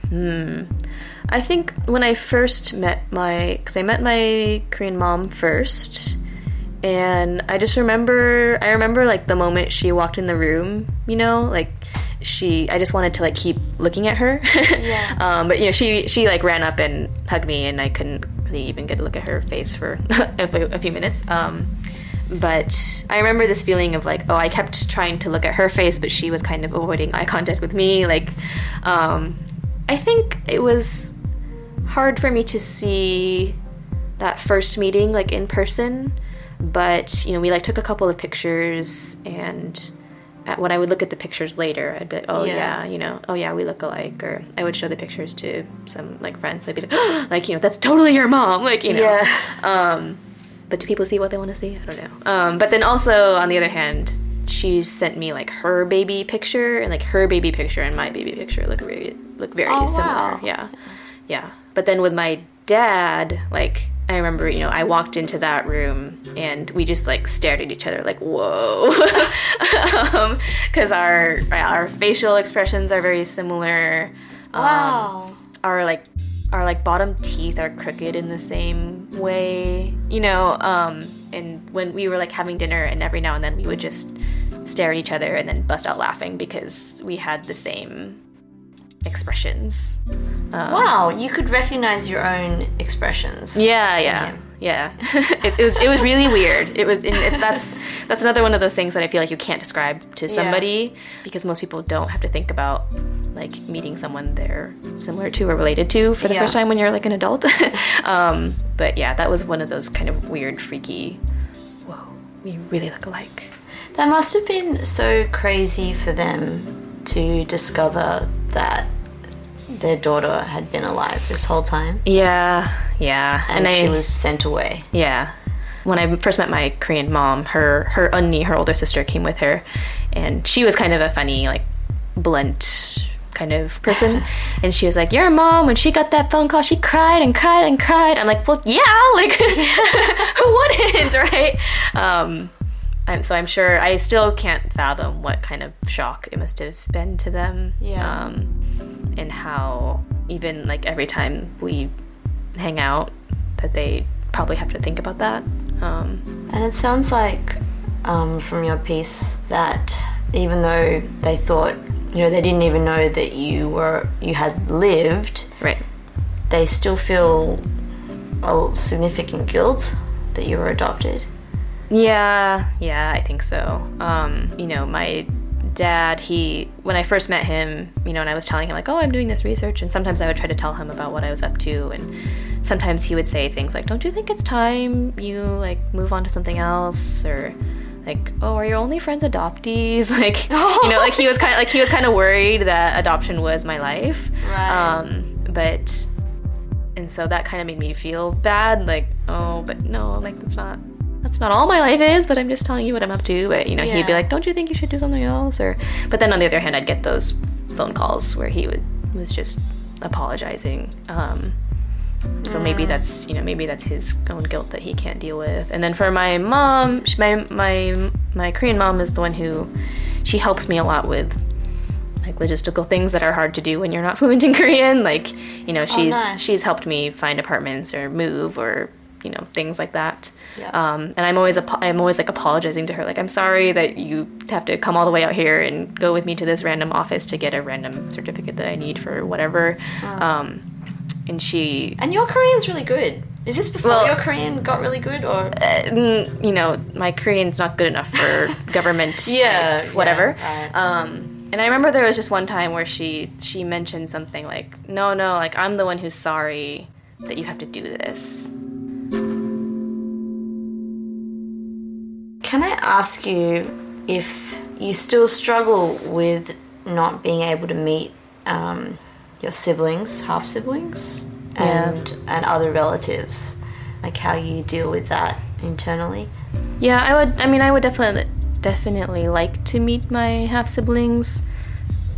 Hmm. I think when I first met my, because I met my Korean mom first, and I just remember, I remember like the moment she walked in the room, you know, like she, I just wanted to like keep looking at her. Yeah. um, but you know, she she like ran up and hugged me, and I couldn't really even get a look at her face for a, few- a few minutes. Um, but I remember this feeling of like, oh, I kept trying to look at her face, but she was kind of avoiding eye contact with me. Like, um, I think it was hard for me to see that first meeting like in person but you know we like took a couple of pictures and when i would look at the pictures later i'd be like oh Yeah. yeah. you know oh yeah we look alike or i would show the pictures to some like friends they'd be like like you know that's totally your mom like you know Yeah. um, but do people see what they want to see? I don't know. Um, but then also on the other hand, she sent me like her baby picture, and like her baby picture and my baby picture look very look very Oh, similar. wow. Yeah, yeah. But then with my dad, like I remember, you know, I walked into that room and we just like stared at each other like whoa, because our our facial expressions are very similar. Um, Wow. our like our like bottom teeth are crooked in the same way you know um and when we were like having dinner, and every now and then we would just stare at each other and then bust out laughing because we had the same expressions. wow, you could recognize your own expressions. Yeah, yeah, yeah. it, it was it was really weird. It was it, that's that's another one of those things that I feel like you can't describe to somebody because most people don't have to think about like meeting someone they're similar to or related to for the Yeah. first time when you're like an adult. um, but yeah, that was one of those kind of weird, freaky. Whoa, we really look alike. That must have been so crazy for them to discover that their daughter had been alive this whole time Yeah, yeah, and, I she was sent away. Yeah. When I first met my Korean mom, her her unni, her older sister, came with her, and she was kind of a funny, like blunt kind of person. and she was like, "Your mom, when she got that phone call, she cried and cried and cried." I'm like, "Well, yeah, like who wouldn't, right?" Um, I'm, so I'm sure I still can't fathom what kind of shock it must have been to them. Yeah. Um, and how even like every time we hang out, that they probably have to think about that. Um, And it sounds like um, from your piece that even though they thought, you know, they didn't even know that you were you had lived, right. they still feel a significant guilt that you were adopted. Yeah, yeah, I think so. Um, you know, my dad, he when I first met him, you know, and I was telling him like, "Oh, I'm doing this research," and sometimes I would try to tell him about what I was up to, and sometimes he would say things like, "Don't you think it's time you like move on to something else?" or like, "Oh, are your only friends adoptees?" Like, you know, like he was kind of like he was kind of worried that adoption was my life. Right. Um, but and so that kind of made me feel bad like oh but no like that's not that's not all my life is but i'm just telling you what i'm up to. But you know he'd be like don't you think you should do something else? Or but then on the other hand i'd get those phone calls where he would was just apologizing. Um so maybe that's you know maybe that's his own guilt that he can't deal with. And then for my mom sh- my my my korean mom is the one who she helps me a lot with like logistical things that are hard to do when you're not fluent in Korean. Like, you know, she's nice. she's helped me find apartments or move or you know things like that. Yeah. Um, and I'm always apo- I'm always like apologizing to her, like I'm sorry that you have to come all the way out here and go with me to this random office to get a random certificate that I need for whatever. Um, and she And your Korean's really good. Is this before Well- your Korean got really good, or mm, you know, my Korean's not good enough for government, Yeah, type whatever. yeah, right. Um, and I remember there was just one time where she she mentioned something like, "No, no, like I'm the one who's sorry that you have to do this." Can I ask you if you still struggle with not being able to meet um, your siblings, half siblings, Yeah. and and other relatives? Like how you deal with that internally? Yeah, I would. I mean, I would definitely definitely like to meet my half siblings.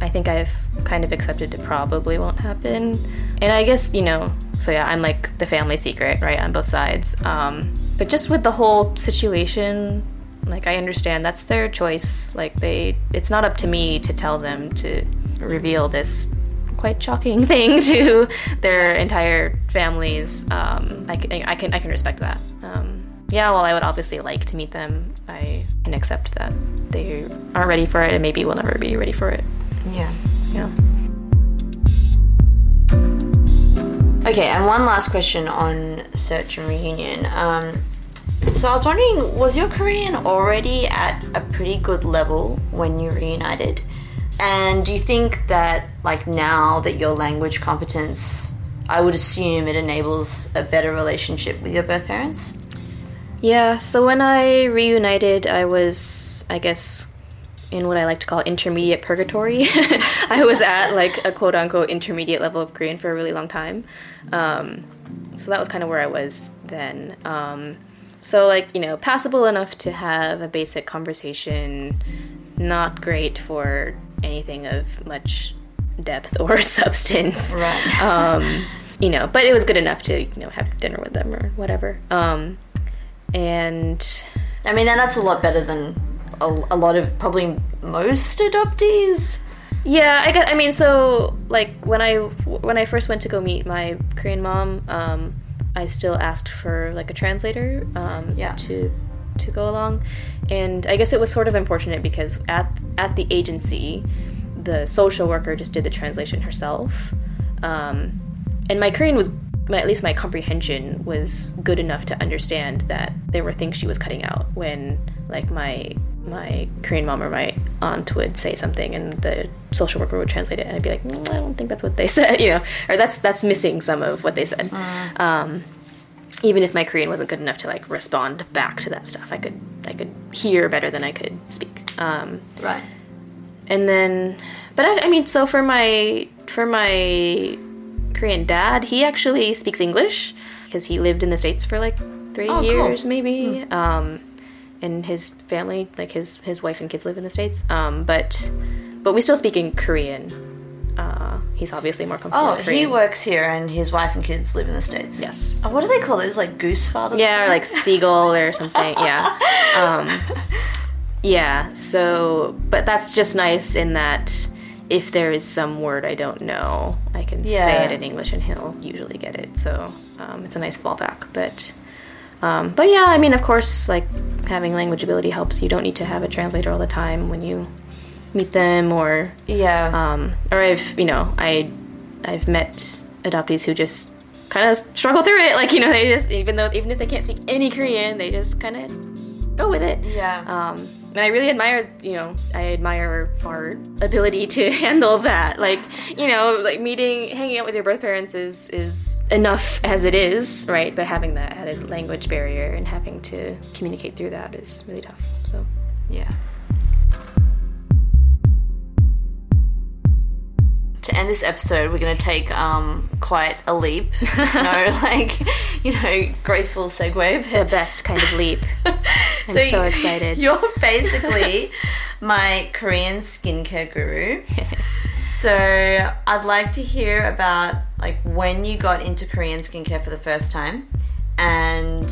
I think I've kind of accepted it probably won't happen, and I guess you know. So yeah, I'm like the family secret, right, on both sides. Um, but just with the whole situation, like I understand that's their choice. Like they, it's not up to me to tell them to reveal this quite shocking thing to their entire families. Um, I, can, I can I can respect that. Um, yeah, while I would obviously like to meet them, I can accept that they aren't ready for it and maybe will never be ready for it. Yeah. Yeah. Okay, and one last question on search and reunion. Um, so I was wondering, was your Korean already at a pretty good level when you reunited? And do you think that, like now that your language competence, I would assume it enables a better relationship with your birth parents? Yeah, so when I reunited, I was, I guess, in what I like to call intermediate purgatory. I was at like a quote unquote intermediate level of Korean for a really long time. Um, so that was kind of where I was then. Um, so, like, you know, passable enough to have a basic conversation, not great for anything of much depth or substance. Right. Um, you know, but it was good enough to, you know, have dinner with them or whatever. Um, and I mean, and that's a lot better than a, a lot of probably most adoptees. yeah, I got. I mean, so like when I when I first went to go meet my Korean mom, um, I still asked for like a translator. Um, Yeah. To to go along. And I guess it was sort of unfortunate because at at the agency, the social worker just did the translation herself, um, and my Korean was. My, at least my comprehension was good enough to understand that there were things she was cutting out when like my my Korean mom or my aunt would say something and the social worker would translate it and I'd be like, mm, I don't think that's what they said, you know, or that's that's missing some of what they said. Um, even if my Korean wasn't good enough to like respond back to that stuff, I could I could hear better than I could speak. Um, Right. and then, but I, I mean, so for my for my Korean dad, he actually speaks English because he lived in the states for like three Oh, cool. years, maybe. Um, and his family, like his his wife and kids, live in the states. Um, but but we still speak in Korean. Uh, he's obviously more comfortable. Oh, he works here and his wife and kids live in the States. Yes. Oh, what do they call those? Like goose fathers? Yeah, or like seagull or something. Yeah. Um, yeah. So, but that's just nice in that if there is some word I don't know, I can say it in English and he'll usually get it. So um, it's a nice fallback. But um, but yeah, I mean, of course, like having language ability helps. You don't need to have a translator all the time when you meet them or Yeah. um, or I've you know I I've met adoptees who just kind of struggle through it like you know they just even though even if they can't speak any Korean they just kind of go with it yeah. um, and I really admire you know I admire our ability to handle that like you know like meeting hanging out with your birth parents is is enough as it is right but having that added language barrier and having to communicate through that is really tough so Yeah. To end this episode, we're going to take um, quite a leap. There's no, like, you know, graceful segue. the best kind of leap I'm so, y- excited You're basically my Korean skincare guru. So I'd like to hear about like when you got into Korean skincare for the first time and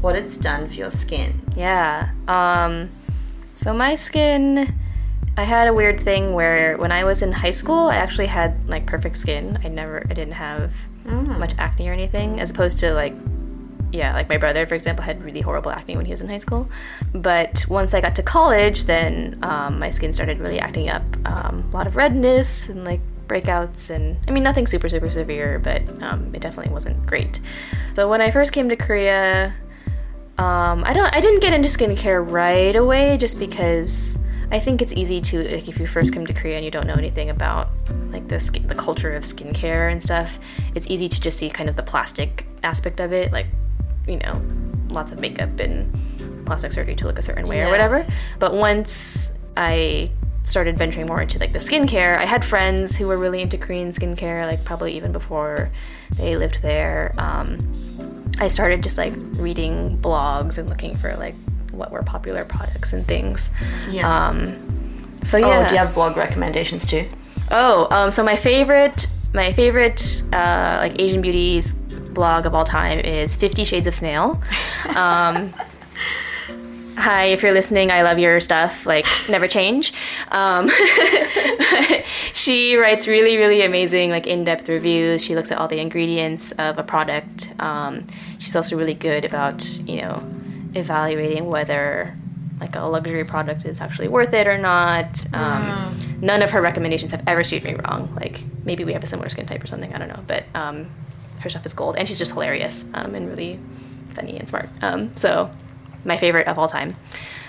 what it's done for your skin. Yeah. Um, so my skin, I had a weird thing where when I was in high school, I actually had like perfect skin. I never, I didn't have much acne or anything, as opposed to like, yeah, like my brother, for example, had really horrible acne when he was in high school. But once I got to college, then um, my skin started really acting up. Um, a lot of redness and like breakouts, and I mean, nothing super, super severe, but um, it definitely wasn't great. So when I first came to Korea, um, I don't. I didn't get into skincare right away, just because I think it's easy to like if you first come to Korea and you don't know anything about like the skin, the culture of skincare and stuff. It's easy to just see kind of the plastic aspect of it, like you know, lots of makeup and plastic surgery to look a certain way or whatever. But once I started venturing more into like the skincare, I had friends who were really into Korean skincare, like probably even before they lived there. Um, I started just like reading blogs and looking for like what were popular products and things. Yeah. Um, so yeah. Oh, do you have blog recommendations too? Oh, um, so my favorite, my favorite uh, like Asian beauties blog of all time is Fifty Shades of Snail. Um, hi, if you're listening, I love your stuff. Like, never change. Um, she writes really, really amazing, like in-depth reviews. She looks at all the ingredients of a product. Um, she's also really good about, you know, evaluating whether like a luxury product is actually worth it or not. Um, None of her recommendations have ever steered me wrong. Like maybe we have a similar skin type or something. I don't know, but um, her stuff is gold, and she's just hilarious um, and really funny and smart. Um, so my favorite of all time.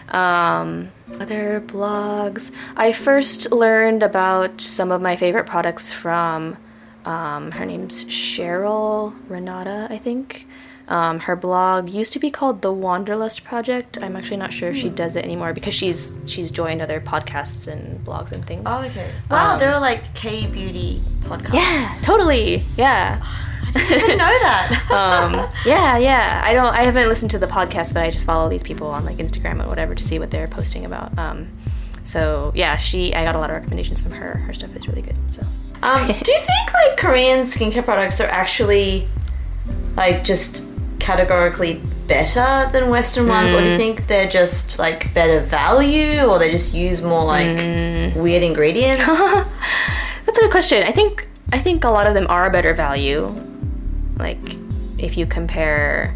Um, other blogs. I first learned about some of my favorite products from um, her name's Cheryl Renata, I think. Um, her blog used to be called the Wanderlust Project. I'm actually not sure if she does it anymore because she's she's joined other podcasts and blogs and things. Oh, okay. Wow, Um, there are like K beauty podcasts. yeah, totally. Yeah. I didn't know that. um, yeah, yeah. I don't. I haven't listened to the podcast, but I just follow these people on like Instagram and whatever to see what they're posting about. Um, so yeah, she. I got a lot of recommendations from her. Her stuff is really good. So Um, do you think like Korean skincare products are actually like just categorically better than Western ones, or do you mm. think they're just like better value, or they just use more like mm. weird ingredients? that's a good question. I think. I think a lot of them are better value. Like if you compare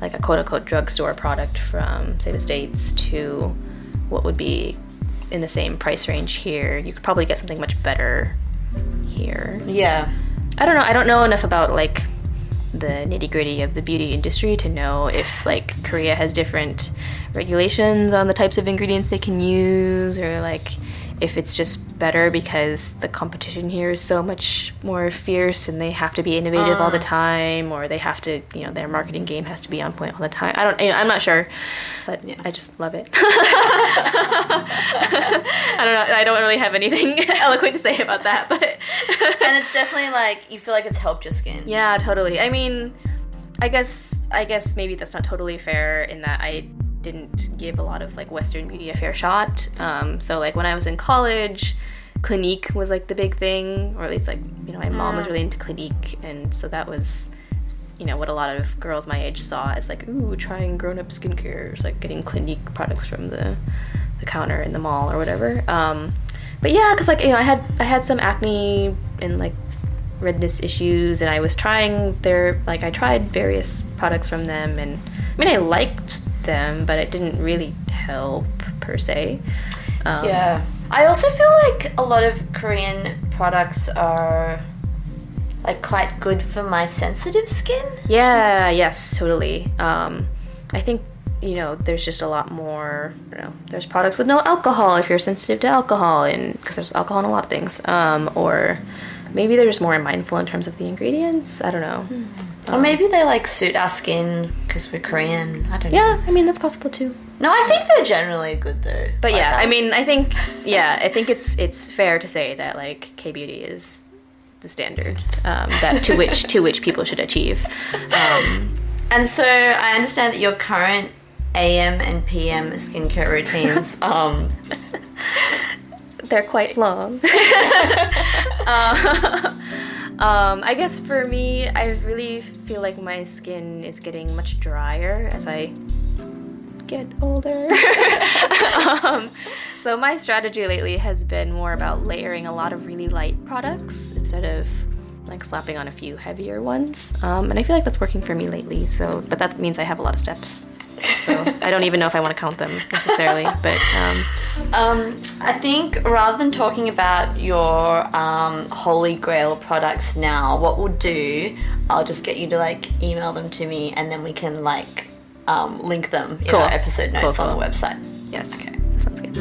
like a quote unquote drugstore product from say the states to what would be in the same price range here, you could probably get something much better here. Yeah. I don't know. I don't know enough about like the nitty gritty of the beauty industry to know if like Korea has different regulations on the types of ingredients they can use or like if it's just better because the competition here is so much more fierce and they have to be innovative all the uh. time or they have to you know their marketing game has to be on point all the time. I don't you know, i'm not sure but i just love it. I don't know i don't really have anything eloquent to say about that but and it's definitely like you feel like it's helped your skin. yeah totally. I mean i guess i guess maybe that's not totally fair in that i didn't give a lot of like western beauty a fair shot. Um, so like when i was in college clinique was like the big thing or at least like you know my mom was really into clinique and so that was you know what a lot of girls my age saw as like ooh trying grown-up skincare it's like getting clinique products from the the counter in the mall or whatever. Um, but yeah because like you know i had i had some acne and like redness issues and i was trying their like i tried various products from them and i mean i liked them but it didn't really help per se um, Yeah. I also feel like a lot of Korean products are like quite good for my sensitive skin. Yeah, yes, totally. Um, I think you know there's just a lot more. You know, there's products with no alcohol if you're sensitive to alcohol, and because there's alcohol in a lot of things. Um, or maybe they're just more mindful in terms of the ingredients. I don't know. Or maybe they like suit our skin because we're Korean. I don't know. Yeah, I mean that's possible too. No, I think they're generally good though. But Like, yeah, I um, mean, I think yeah, I think it's it's fair to say that like K beauty is the standard um, that to which to which people should achieve. Um, And so I understand that your current AM and PM skincare routines. um, they're quite long. Uh, um, I guess for me, I really feel like my skin is getting much drier as I get older. um, so my strategy lately has been more about layering a lot of really light products instead of like slapping on a few heavier ones. Um, and I feel like that's working for me lately. So, but that means I have a lot of steps. So I don't even know if I want to count them necessarily. But um, um, I think rather than talking about your um, holy grail products now, what we'll do, I'll just get you to like email them to me, and then we can like um, link them in Cool. our episode notes Cool, on the website. yes, Okay. sounds good.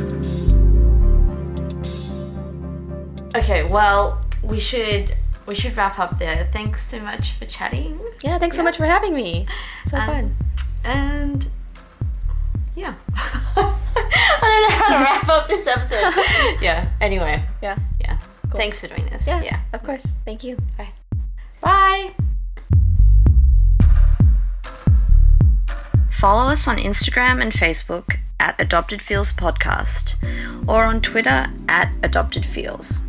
Okay, well, we should we should wrap up there. Thanks so much for chatting, Yeah, thanks so much for having me. So Um, fun. And yeah, I don't know how to wrap up this episode. yeah. Anyway, Yeah. yeah. Thanks for doing this. Yeah. yeah. Of course. Thank you. Bye. Bye. Follow us on Instagram and Facebook at Adopted Feels Podcast or on Twitter at Adopted Feels.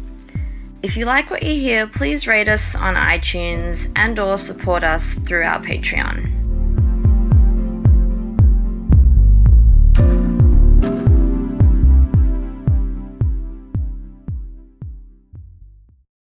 If you like what you hear, please rate us on iTunes and or support us through our Patreon.